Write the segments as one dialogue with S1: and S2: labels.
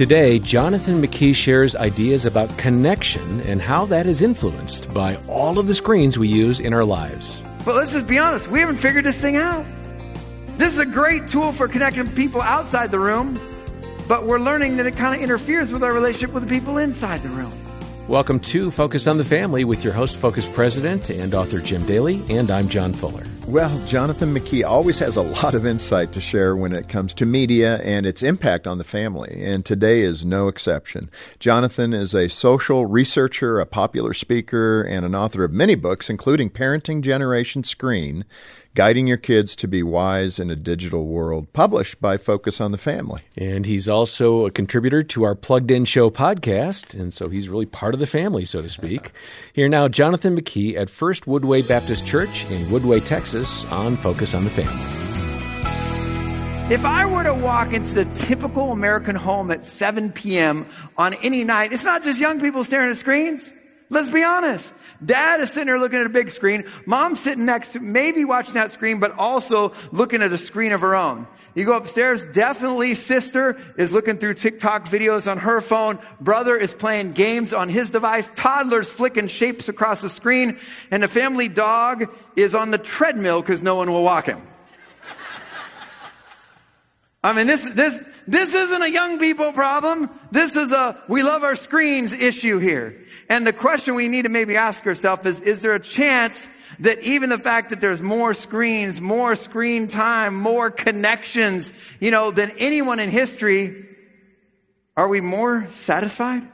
S1: Today, Jonathan McKee shares ideas about connection and how that is influenced by all of the screens we use in our lives.
S2: But let's just be honest, we haven't figured this thing out. This is a great tool for connecting people outside the room, but we're learning that it kind of interferes with our relationship with the people inside the room.
S1: Welcome to Focus on the Family with your host, Focus President and author Jim Daly, and I'm John Fuller.
S3: Well, Jonathan McKee always has a lot of insight to share when it comes to media and its impact on the family, and today is no exception. Jonathan is a social researcher, a popular speaker, and an author of many books, including Parenting Generation Screen Guiding Your Kids to Be Wise in a Digital World, published by Focus on the Family.
S1: And he's also a contributor to our Plugged In Show podcast, and so he's really part of the family, so to speak. Here now, Jonathan McKee at First Woodway Baptist Church in Woodway, Texas, on Focus on the Family.
S2: If I were to walk into the typical American home at 7 p.m. on any night, it's not just young people staring at screens. Let's be honest. Dad is sitting there looking at a big screen. Mom's sitting next to, maybe watching that screen, but also looking at a screen of her own. You go upstairs, definitely sister is looking through TikTok videos on her phone. Brother is playing games on his device. Toddler's flicking shapes across the screen. And the family dog is on the treadmill because no one will walk him. I mean, this, this, this isn't a young people problem. This is a we love our screens issue here. And the question we need to maybe ask ourselves is, is there a chance that even the fact that there's more screens, more screen time, more connections, you know, than anyone in history, are we more satisfied?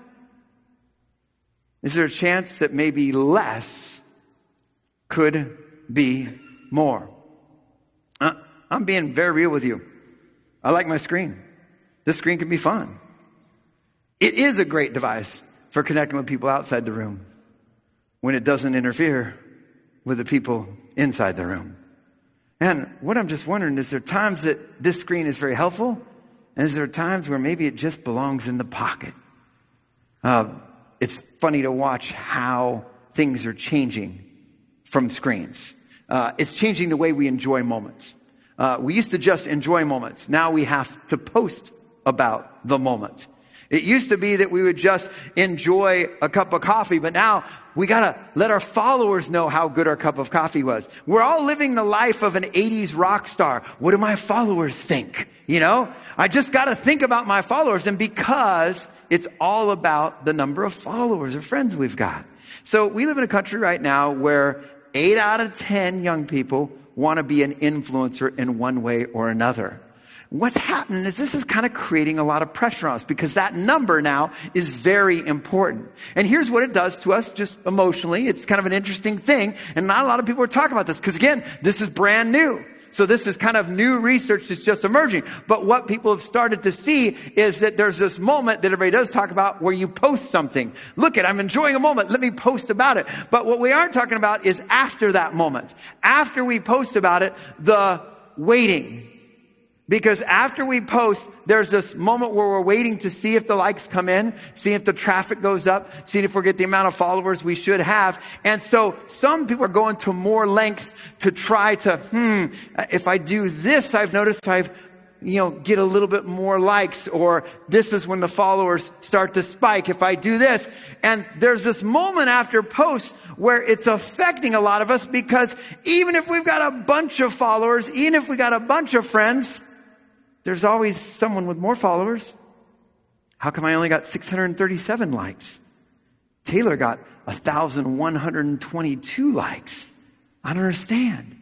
S2: Is there a chance that maybe less could be more? Uh, I'm being very real with you. I like my screen. This screen can be fun. It is a great device for connecting with people outside the room when it doesn't interfere with the people inside the room. And what I'm just wondering is there times that this screen is very helpful, and is there times where maybe it just belongs in the pocket? Uh, it's funny to watch how things are changing from screens. Uh, it's changing the way we enjoy moments. Uh, we used to just enjoy moments. Now we have to post about the moment. It used to be that we would just enjoy a cup of coffee, but now we gotta let our followers know how good our cup of coffee was. We're all living the life of an 80s rock star. What do my followers think? You know, I just gotta think about my followers and because it's all about the number of followers or friends we've got. So we live in a country right now where eight out of 10 young people want to be an influencer in one way or another. What's happening is this is kind of creating a lot of pressure on us because that number now is very important. And here's what it does to us just emotionally. It's kind of an interesting thing. And not a lot of people are talking about this because again, this is brand new. So this is kind of new research that's just emerging. But what people have started to see is that there's this moment that everybody does talk about where you post something. Look at, I'm enjoying a moment. Let me post about it. But what we aren't talking about is after that moment. After we post about it, the waiting because after we post, there's this moment where we're waiting to see if the likes come in, see if the traffic goes up, see if we get the amount of followers we should have. And so some people are going to more lengths to try to, hmm, if I do this, I've noticed I've, you know, get a little bit more likes, or this is when the followers start to spike if I do this. And there's this moment after post where it's affecting a lot of us because even if we've got a bunch of followers, even if we got a bunch of friends, there's always someone with more followers. How come I only got 637 likes? Taylor got 1,122 likes. I don't understand.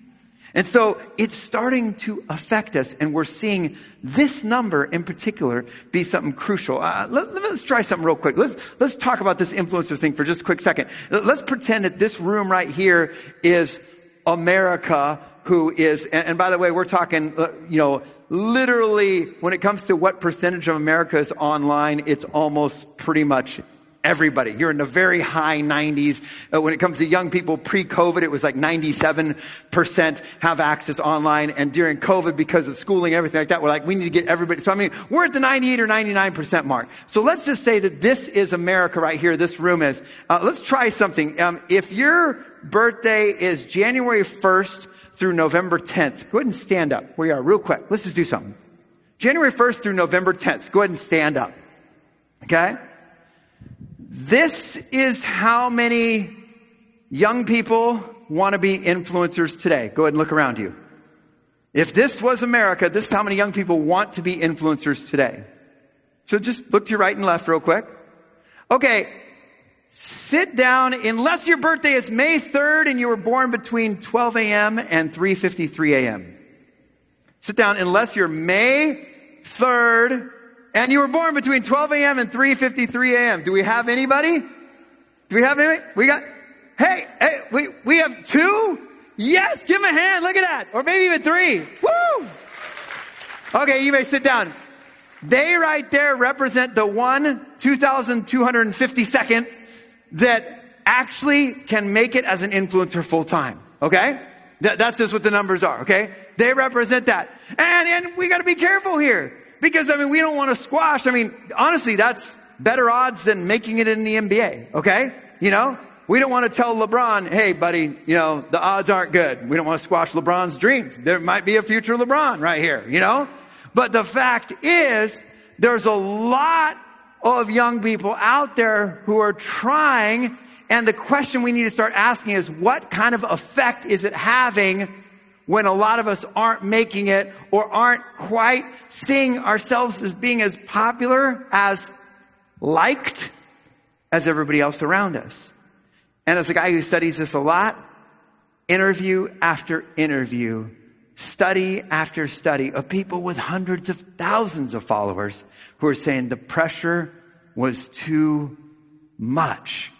S2: And so it's starting to affect us, and we're seeing this number in particular be something crucial. Uh, let, us try something real quick. Let's, let's talk about this influencer thing for just a quick second. Let's pretend that this room right here is America who is, and, and by the way, we're talking, uh, you know, literally when it comes to what percentage of America is online, it's almost pretty much everybody. You're in the very high 90s. Uh, when it comes to young people pre-COVID, it was like 97% have access online. And during COVID, because of schooling, everything like that, we're like, we need to get everybody. So I mean, we're at the 98 or 99% mark. So let's just say that this is America right here. This room is. Uh, let's try something. Um, if your birthday is January 1st, through November 10th. Go ahead and stand up where you are real quick. Let's just do something. January 1st through November 10th. Go ahead and stand up. Okay? This is how many young people want to be influencers today. Go ahead and look around you. If this was America, this is how many young people want to be influencers today. So just look to your right and left real quick. Okay, sit down unless your birthday is May 3rd and you were born between 12 a.m. and 3:53 a.m. Sit down unless you're May 3rd and you were born between 12 a.m. and 3.53 a.m. Do we have anybody? Do we have anybody? We got, hey, hey, we, we have two? Yes, give them a hand. Look at that. Or maybe even three. Woo! Okay, you may sit down. They right there represent the one 2,252nd that actually can make it as an influencer full time. Okay? that's just what the numbers are. Okay? They represent that. And, and we got to be careful here because, I mean, we don't want to squash. I mean, honestly, that's better odds than making it in the NBA, okay? You know? We don't want to tell LeBron, hey, buddy, you know, the odds aren't good. We don't want to squash LeBron's dreams. There might be a future LeBron right here, you know? But the fact is, there's a lot of young people out there who are trying, and the question we need to start asking is, what kind of effect is it having when a lot of us aren't making it or aren't quite seeing ourselves as being as popular, as liked as everybody else around us. And as a guy who studies this a lot, interview after interview, study after study of people with hundreds of thousands of followers who are saying the pressure was too much.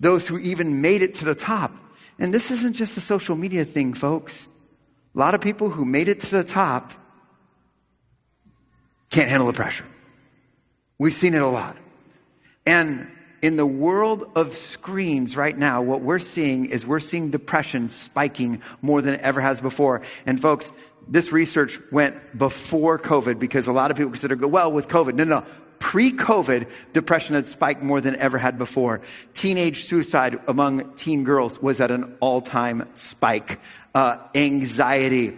S2: Those who even made it to the top. And this isn't just a social media thing, folks. A lot of people who made it to the top can't handle the pressure. We've seen it a lot. And in the world of screens right now, what we're seeing is we're seeing depression spiking more than it ever has before. And folks, this research went before COVID because a lot of people consider, well, with COVID. No, no, Pre COVID, depression had spiked more than ever had before. Teenage suicide among teen girls was at an all time spike. Uh, anxiety,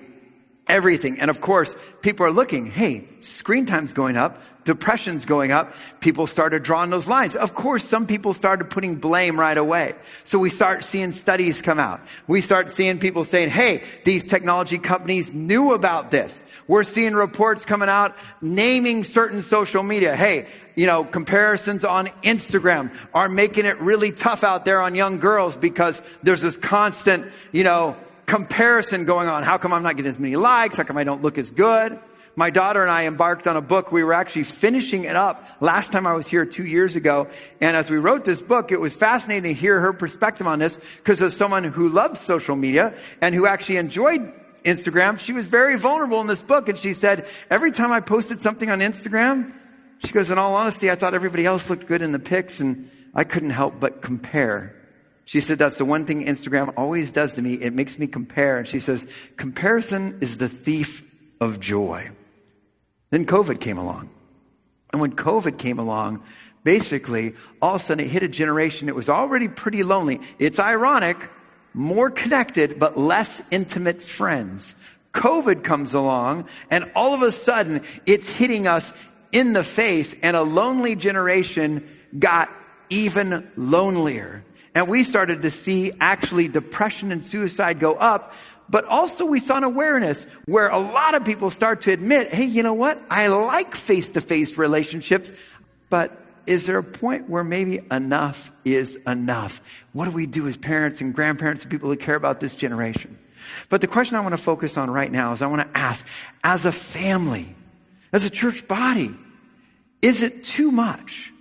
S2: everything. And of course, people are looking, hey, screen time's going up depression's going up, people started drawing those lines. Of course, some people started putting blame right away. So we start seeing studies come out. We start seeing people saying, hey, these technology companies knew about this. We're seeing reports coming out naming certain social media. Hey, you know, comparisons on Instagram are making it really tough out there on young girls because there's this constant, you know, comparison going on. How come I'm not getting as many likes? How come I don't look as good? My daughter and I embarked on a book. We were actually finishing it up last time I was here two years ago. And as we wrote this book, it was fascinating to hear her perspective on this because as someone who loves social media and who actually enjoyed Instagram, she was very vulnerable in this book. And she said, every time I posted something on Instagram, she goes, in all honesty, I thought everybody else looked good in the pics and I couldn't help but compare. She said, that's the one thing Instagram always does to me. It makes me compare. And she says, comparison is the thief of joy. Then COVID came along. And when COVID came along, basically, all of a sudden it hit a generation that was already pretty lonely. It's ironic, more connected, but less intimate friends. COVID comes along, and all of a sudden it's hitting us in the face, and a lonely generation got even lonelier. And we started to see actually depression and suicide go up but also we saw an awareness where a lot of people start to admit, hey, you know what? I like face to face relationships, but is there a point where maybe enough is enough? What do we do as parents and grandparents and people who care about this generation? But the question I want to focus on right now is I want to ask, as a family, as a church body, is it too much?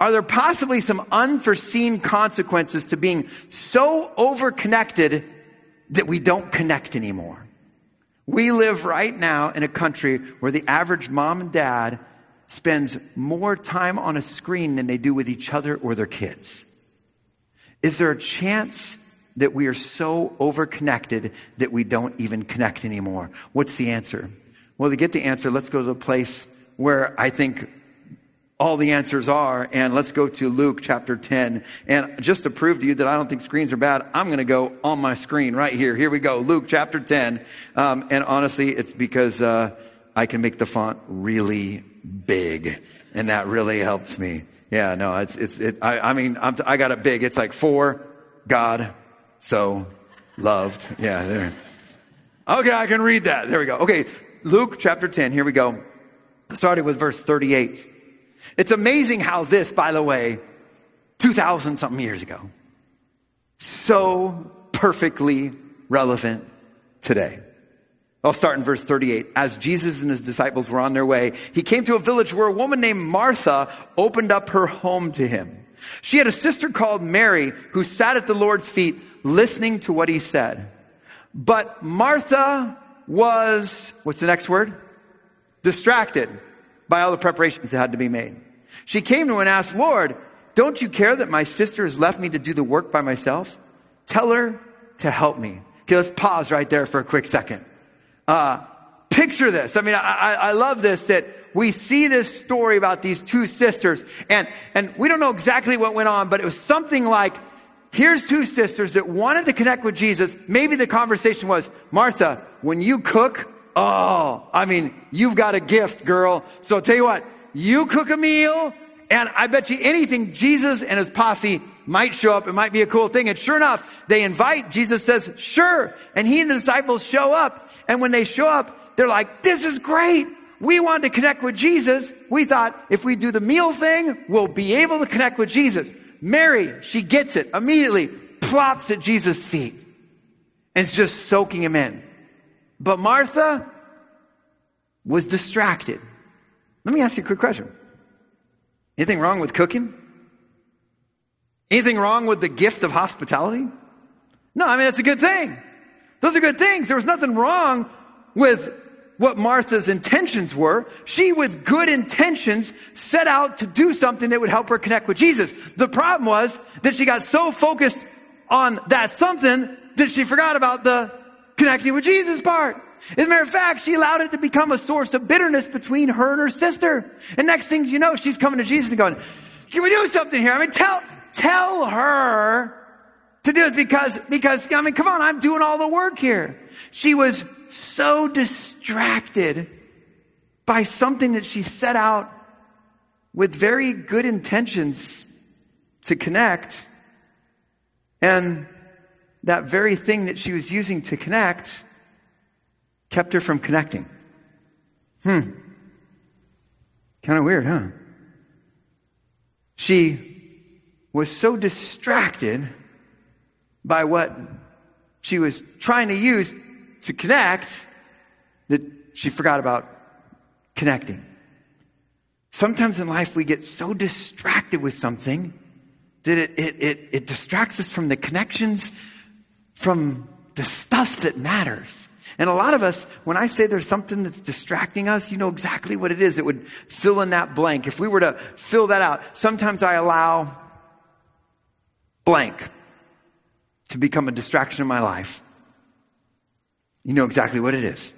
S2: Are there possibly some unforeseen consequences to being so overconnected that we don't connect anymore. We live right now in a country where the average mom and dad spends more time on a screen than they do with each other or their kids. Is there a chance that we are so overconnected that we don't even connect anymore? What's the answer? Well, to get the answer, let's go to a place where I think all the answers are. And let's go to Luke chapter 10. And just to prove to you that I don't think screens are bad, I'm going to go on my screen right here. Here we go. Luke chapter 10. Um, and honestly, it's because uh, I can make the font really big. And that really helps me. Yeah, no, it's, it's, it, I, I mean, I'm, I got it big. It's like for God so loved. Yeah, there. Okay, I can read that. There we go. Okay, Luke chapter 10, here we go. Starting with verse 38. It's amazing how this, by the way, 2,000 something years ago, so perfectly relevant today. I'll start in verse 38. As Jesus and his disciples were on their way, he came to a village where a woman named Martha opened up her home to him. She had a sister called Mary who sat at the Lord's feet listening to what he said. But Martha was, what's the next word? Distracted by all the preparations that had to be made. She came to him and asked, Lord, don't you care that my sister has left me to do the work by myself? Tell her to help me. Okay, let's pause right there for a quick second. Uh, picture this. I mean, I, I love this that we see this story about these two sisters and, and we don't know exactly what went on, but it was something like, here's two sisters that wanted to connect with Jesus. Maybe the conversation was, Martha, when you cook, oh, I mean, you've got a gift, girl. So I'll tell you what, you cook a meal and I bet you anything, Jesus and his posse might show up. It might be a cool thing. And sure enough, they invite. Jesus says, sure. And he and the disciples show up. And when they show up, they're like, this is great. We wanted to connect with Jesus. We thought if we do the meal thing, we'll be able to connect with Jesus. Mary, she gets it immediately, plops at Jesus' feet and is just soaking him in. But Martha was distracted. Let me ask you a quick question. Anything wrong with cooking? Anything wrong with the gift of hospitality? No, I mean, it's a good thing. Those are good things. There was nothing wrong with what Martha's intentions were. She, with good intentions, set out to do something that would help her connect with Jesus. The problem was that she got so focused on that something that she forgot about the connecting with Jesus part. As a matter of fact, she allowed it to become a source of bitterness between her and her sister. And next thing you know, she's coming to Jesus and going, can we do something here? I mean, tell, tell her to do this because, because, I mean, come on, I'm doing all the work here. She was so distracted by something that she set out with very good intentions to connect. And that very thing that she was using to connect kept her from connecting. Hmm. Kind of weird, huh? She was so distracted by what she was trying to use to connect that she forgot about connecting. Sometimes in life we get so distracted with something that it, it, it, it distracts us from the connections, from the stuff that matters. And a lot of us, when I say there's something that's distracting us, you know exactly what it is It would fill in that blank. If we were to fill that out, sometimes I allow blank to become a distraction in my life. You know exactly what it is.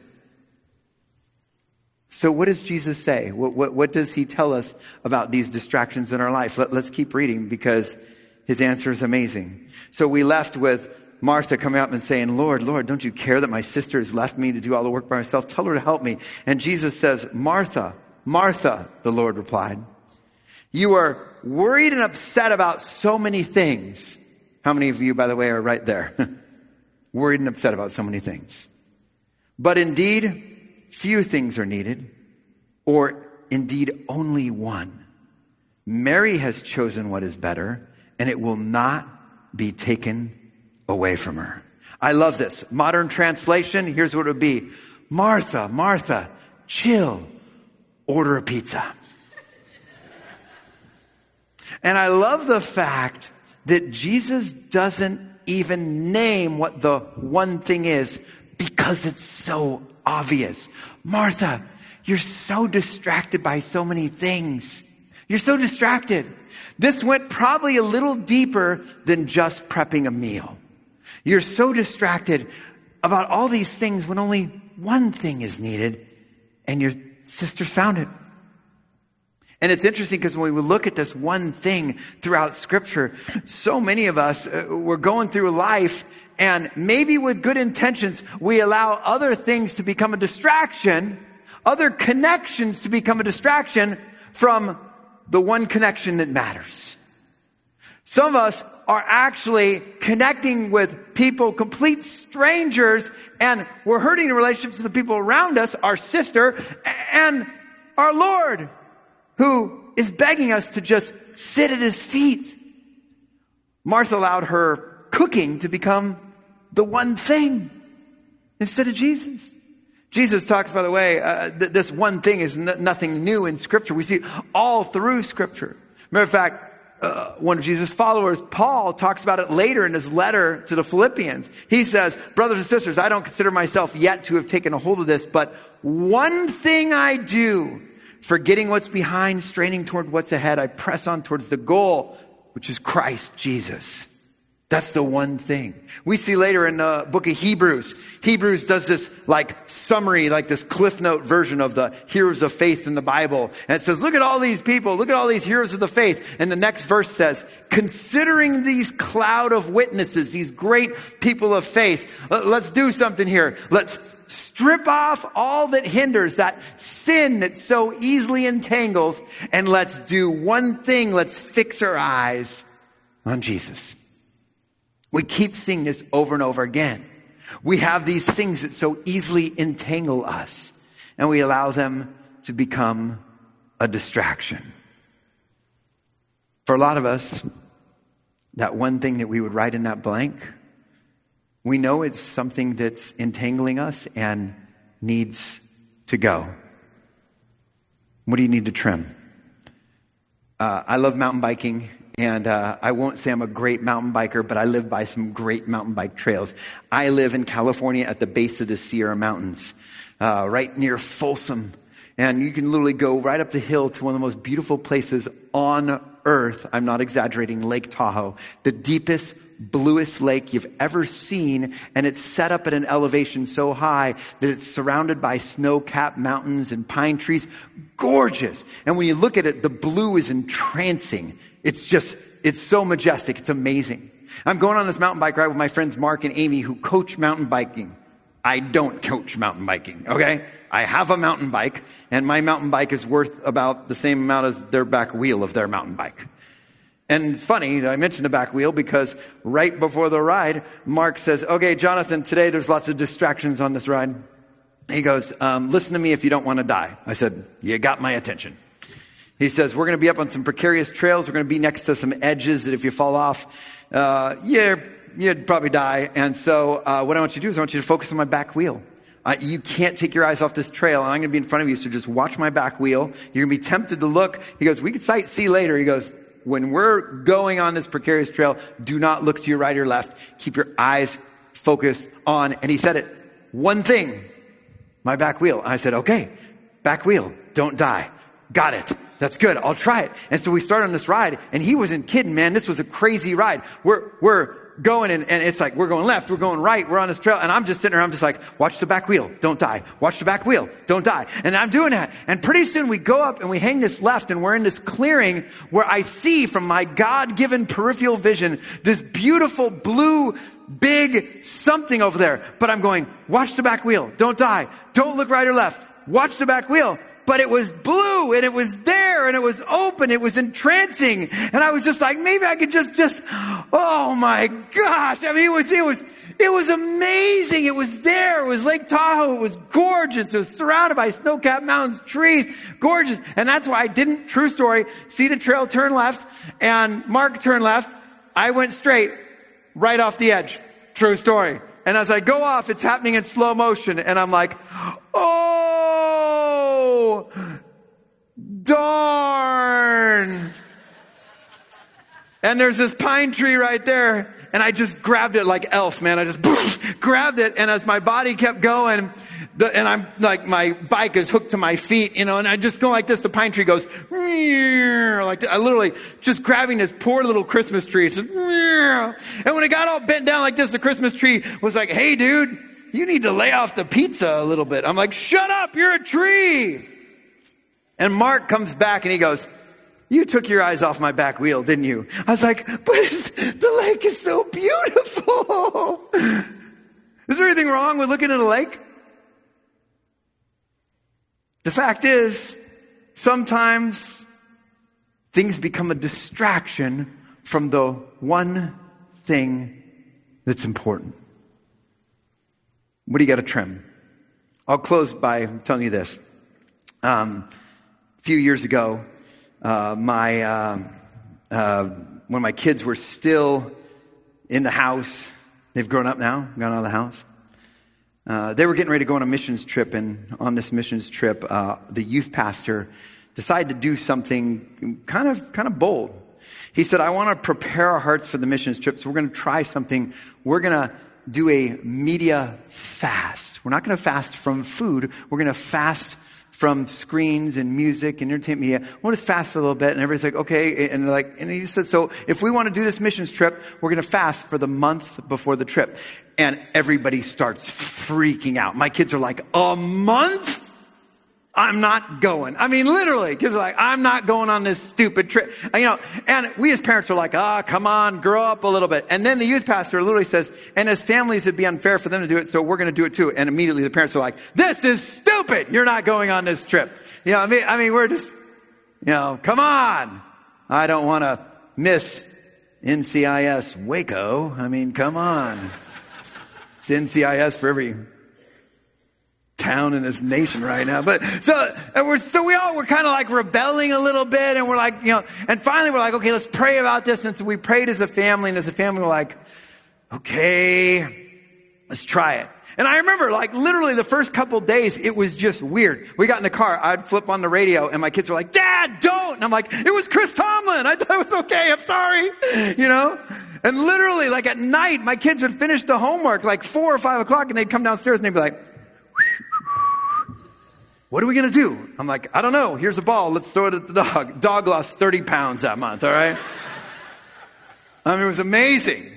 S2: So, what does Jesus say? What, what, what does he tell us about these distractions in our life? Let, let's keep reading because his answer is amazing. So, we left with Martha coming up and saying, Lord, Lord, don't you care that my sister has left me to do all the work by myself? Tell her to help me. And Jesus says, Martha, Martha, the Lord replied, you are worried and upset about so many things. How many of you, by the way, are right there? worried and upset about so many things. But indeed, few things are needed, or indeed only one. Mary has chosen what is better, and it will not be taken away from her. I love this. Modern translation, here's what it would be Martha, Martha, chill, order a pizza. and I love the fact that Jesus doesn't even name what the one thing is because it's so obvious. Martha, you're so distracted by so many things. You're so distracted. This went probably a little deeper than just prepping a meal. You're so distracted about all these things when only one thing is needed, and your sisters found it. And it's interesting because when we look at this one thing throughout scripture, so many of us, uh, we're going through life and maybe with good intentions, we allow other things to become a distraction other connections to become a distraction from the one connection that matters. Some of us are actually connecting with people, complete strangers, and we're hurting the relationships of the people around us, our sister, and our Lord, who is begging us to just sit at his feet. Martha allowed her cooking to become the one thing instead of Jesus. Jesus talks, by the way, uh, th- this one thing is n- nothing new in Scripture. We see all through Scripture. Matter of fact, uh, one of Jesus' followers, Paul, talks about it later in his letter to the Philippians. He says, Brothers and sisters, I don't consider myself yet to have taken a hold of this, but one thing I do, forgetting what's behind, straining toward what's ahead, I press on towards the goal, which is Christ Jesus. That's the one thing. We see later in the book of Hebrews, Hebrews does this like summary, like this cliff note version of the heroes of faith in the Bible. And it says, look at all these people, look at all these heroes of the faith. And the next verse says, considering these cloud of witnesses, these great people of faith, uh, let's do something here. Let's strip off all that hinders, that sin that so easily entangles, and let's do one thing. Let's fix our eyes on Jesus. We keep seeing this over and over again. We have these things that so easily entangle us, and we allow them to become a distraction. For a lot of us, that one thing that we would write in that blank, we know it's something that's entangling us and needs to go. What do you need to trim? Uh, I love mountain biking and uh, I won't say I'm a great mountain biker, but I live by some great mountain bike trails. I live in California at the base of the Sierra Mountains, uh, right near Folsom. And you can literally go right up the hill to one of the most beautiful places on earth. I'm not exaggerating, Lake Tahoe, the deepest, bluest lake you've ever seen. And it's set up at an elevation so high that it's surrounded by snow capped mountains and pine trees. Gorgeous. And when you look at it, the blue is entrancing. It's just, it's so majestic. It's amazing. I'm going on this mountain bike ride with my friends Mark and Amy who coach mountain biking. I don't coach mountain biking, okay? I have a mountain bike, and my mountain bike is worth about the same amount as their back wheel of their mountain bike. And it's funny I mentioned the back wheel because right before the ride, Mark says, Okay, Jonathan, today there's lots of distractions on this ride. He goes, um, Listen to me if you don't want to die. I said, You got my attention. He says, We're going to be up on some precarious trails. We're going to be next to some edges that if you fall off, uh, yeah, you'd probably die. And so, uh, what I want you to do is I want you to focus on my back wheel. Uh, you can't take your eyes off this trail, I'm going to be in front of you, so just watch my back wheel. You're going to be tempted to look. He goes, We can sight see later. He goes, When we're going on this precarious trail, do not look to your right or left. Keep your eyes focused on, and he said it, one thing, my back wheel. I said, Okay, back wheel, don't die. Got it. That's good. I'll try it. And so we start on this ride and he wasn't kidding, man. This was a crazy ride. We're, we're going and, and it's like, we're going left, we're going right, we're on this trail. And I'm just sitting there, I'm just like, watch the back wheel, don't die. Watch the back wheel, don't die. And I'm doing that. And pretty soon we go up and we hang this left and we're in this clearing where I see from my God given peripheral vision this beautiful blue big something over there. But I'm going, watch the back wheel, don't die. Don't look right or left. Watch the back wheel but it was blue and it was there and it was open. It was entrancing. And I was just like, maybe I could just, just, oh my gosh. I mean, it was, it was, it was amazing. It was there. It was Lake Tahoe. It was gorgeous. It was surrounded by snow-capped mountains, trees, gorgeous. And that's why I didn't, true story, see the trail turn left and Mark turn left. I went straight right off the edge. True story. And as I go off, it's happening in slow motion. And I'm like, oh, darn. And there's this pine tree right there. And I just grabbed it like elf, man. I just grabbed it. And as my body kept going, the, and I'm like, my bike is hooked to my feet, you know, and I just go like this. The pine tree goes, like I literally just grabbing this poor little Christmas tree. It's just, and when it got all bent down like this, the Christmas tree was like, hey, dude, you need to lay off the pizza a little bit. I'm like, shut up, you're a tree. And Mark comes back and he goes, you took your eyes off my back wheel, didn't you? I was like, but the lake is so beautiful. Is there anything wrong with looking at a lake? the fact is, sometimes things become a distraction from the one thing that's important. What do you got to trim? I'll close by telling you this. Um, a few years ago, uh, my uh, uh, when my kids were still in the house, they've grown up now, gone out of the house. Uh, they were getting ready to go on a missions trip, and on this missions trip, uh, the youth pastor decided to do something kind of kind of bold. He said, "I want to prepare our hearts for the missions trip, so we're going to try something. We're going to do a media fast. We're not going to fast from food. We're going to fast from screens and music and entertainment media. I want to fast for a little bit. And everybody's like, okay. And they're like, and he said, so if we want to do this missions trip, we're going to fast for the month before the trip. And everybody starts freaking out. My kids are like, a month? I'm not going. I mean, literally, because like, I'm not going on this stupid trip. You know, and we as parents are like, ah, oh, come on, grow up a little bit. And then the youth pastor literally says, and as families, it'd be unfair for them to do it, so we're going to do it too. And immediately the parents are like, this is stupid. You're not going on this trip. You know, I mean, I mean, we're just, you know, come on. I don't want to miss NCIS Waco. I mean, come on. It's NCIS for every town in this nation right now. But so we're so we all were kind of like rebelling a little bit, and we're like, you know, and finally we're like, okay, let's pray about this. And so we prayed as a family, and as a family, we're like, okay, let's try it. And I remember, like, literally the first couple days, it was just weird. We got in the car, I'd flip on the radio, and my kids were like, Dad, don't! And I'm like, it was Chris Tomlin! I thought it was okay, I'm sorry! You know? And literally, like at night, my kids would finish the homework like four or five o'clock, and they'd come downstairs and they'd be like, what are we going to do? I'm like, I don't know. Here's a ball. Let's throw it at the dog. Dog lost 30 pounds that month, all right? I mean, it was amazing.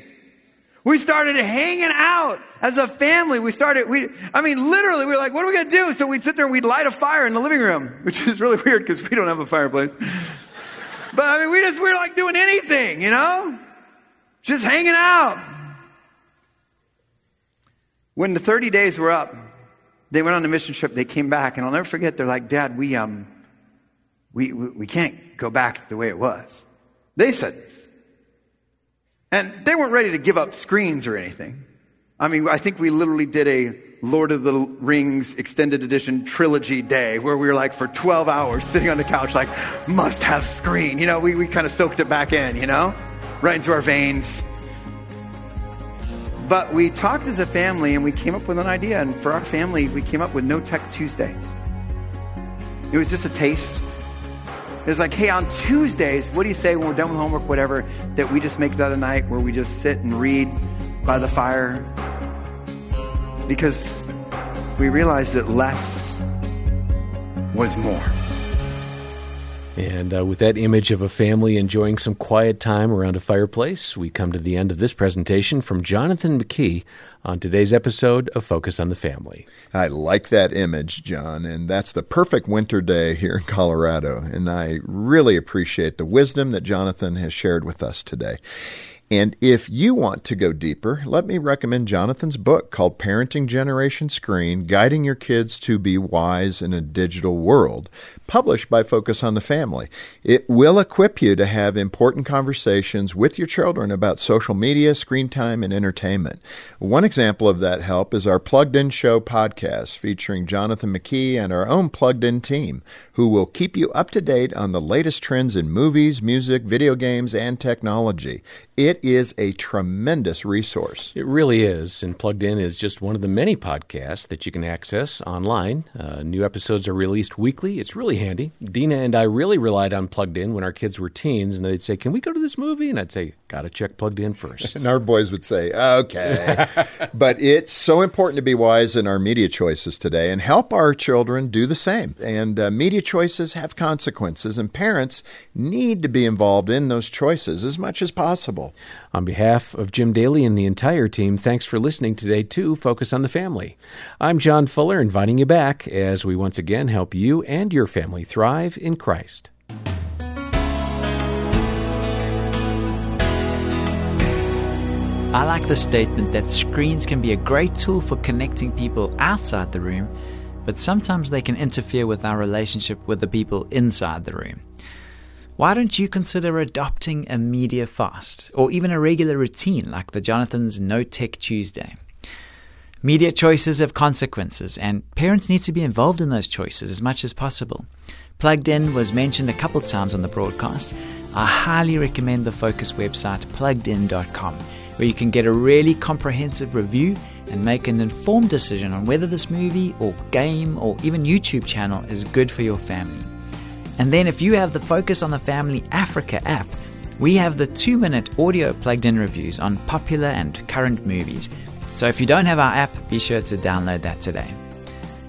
S2: We started hanging out as a family. We started, we, I mean, literally, we were like, what are we going to do? So we'd sit there and we'd light a fire in the living room, which is really weird because we don't have a fireplace. But I mean, we just, we were like doing anything, you know? Just hanging out. When the 30 days were up, they went on a mission trip. They came back, and I'll never forget. They're like, "Dad, we um, we we, we can't go back the way it was." They said this, and they weren't ready to give up screens or anything. I mean, I think we literally did a Lord of the Rings extended edition trilogy day where we were like for 12 hours sitting on the couch, like, must have screen. You know, we, we kind of soaked it back in, you know, right into our veins. But we talked as a family and we came up with an idea. And for our family, we came up with No Tech Tuesday. It was just a taste. It was like, hey, on Tuesdays, what do you say when we're done with homework, whatever, that we just make that a night where we just sit and read by the fire? Because we realized that less was more.
S1: And uh, with that image of a family enjoying some quiet time around a fireplace, we come to the end of this presentation from Jonathan McKee on today's episode of Focus on the Family.
S3: I like that image, John, and that's the perfect winter day here in Colorado. And I really appreciate the wisdom that Jonathan has shared with us today. And if you want to go deeper, let me recommend Jonathan's book called Parenting Generation Screen Guiding Your Kids to Be Wise in a Digital World, published by Focus on the Family. It will equip you to have important conversations with your children about social media, screen time, and entertainment. One example of that help is our Plugged In Show podcast featuring Jonathan McKee and our own Plugged In team, who will keep you up to date on the latest trends in movies, music, video games, and technology. It is a tremendous resource.
S1: It really is. And Plugged In is just one of the many podcasts that you can access online. Uh, new episodes are released weekly. It's really handy. Dena and I really relied on Plugged In when our kids were teens, and they'd say, Can we go to this movie? And I'd say, Gotta check Plugged In first.
S3: and our boys would say, Okay. but it's so important to be wise in our media choices today and help our children do the same. And uh, media choices have consequences, and parents need to be involved in those choices as much as possible.
S1: On behalf of Jim Daly and the entire team, thanks for listening today to Focus on the Family. I'm John Fuller, inviting you back as we once again help you and your family thrive in Christ.
S4: I like the statement that screens can be a great tool for connecting people outside the room
S5: but sometimes they can interfere with our relationship with the people inside the room. Why don't you consider adopting a media fast or even a regular routine like the Jonathan's No Tech Tuesday? Media choices have consequences, and parents need to be involved in those choices as much as possible. Plugged In was mentioned a couple times on the broadcast. I highly recommend the Focus website, pluggedin.com, where you can get a really comprehensive review and make an informed decision on whether this movie or game or even YouTube channel is good for your family. And then, if you have the Focus on the Family Africa app, we have the two minute audio plugged in reviews on popular and current movies. So if you don't have our app, be sure to download that today.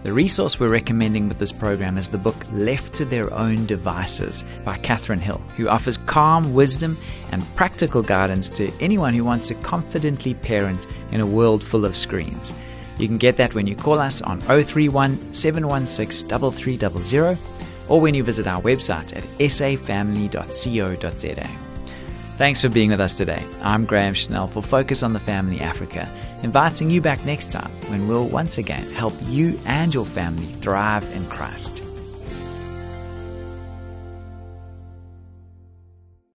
S5: The resource we're recommending with this program is the book Left to Their Own Devices by Katharine Hill, who offers calm wisdom and practical guidance to anyone who wants to confidently parent in a world full of screens. You can get that when you call us on 031 716 3300 or when you visit our website at safamily.co.za. Thanks for being with us today. I'm Graham Schnell for Focus on the Family Africa, inviting you back next time when we'll once again help you and your family thrive in Christ.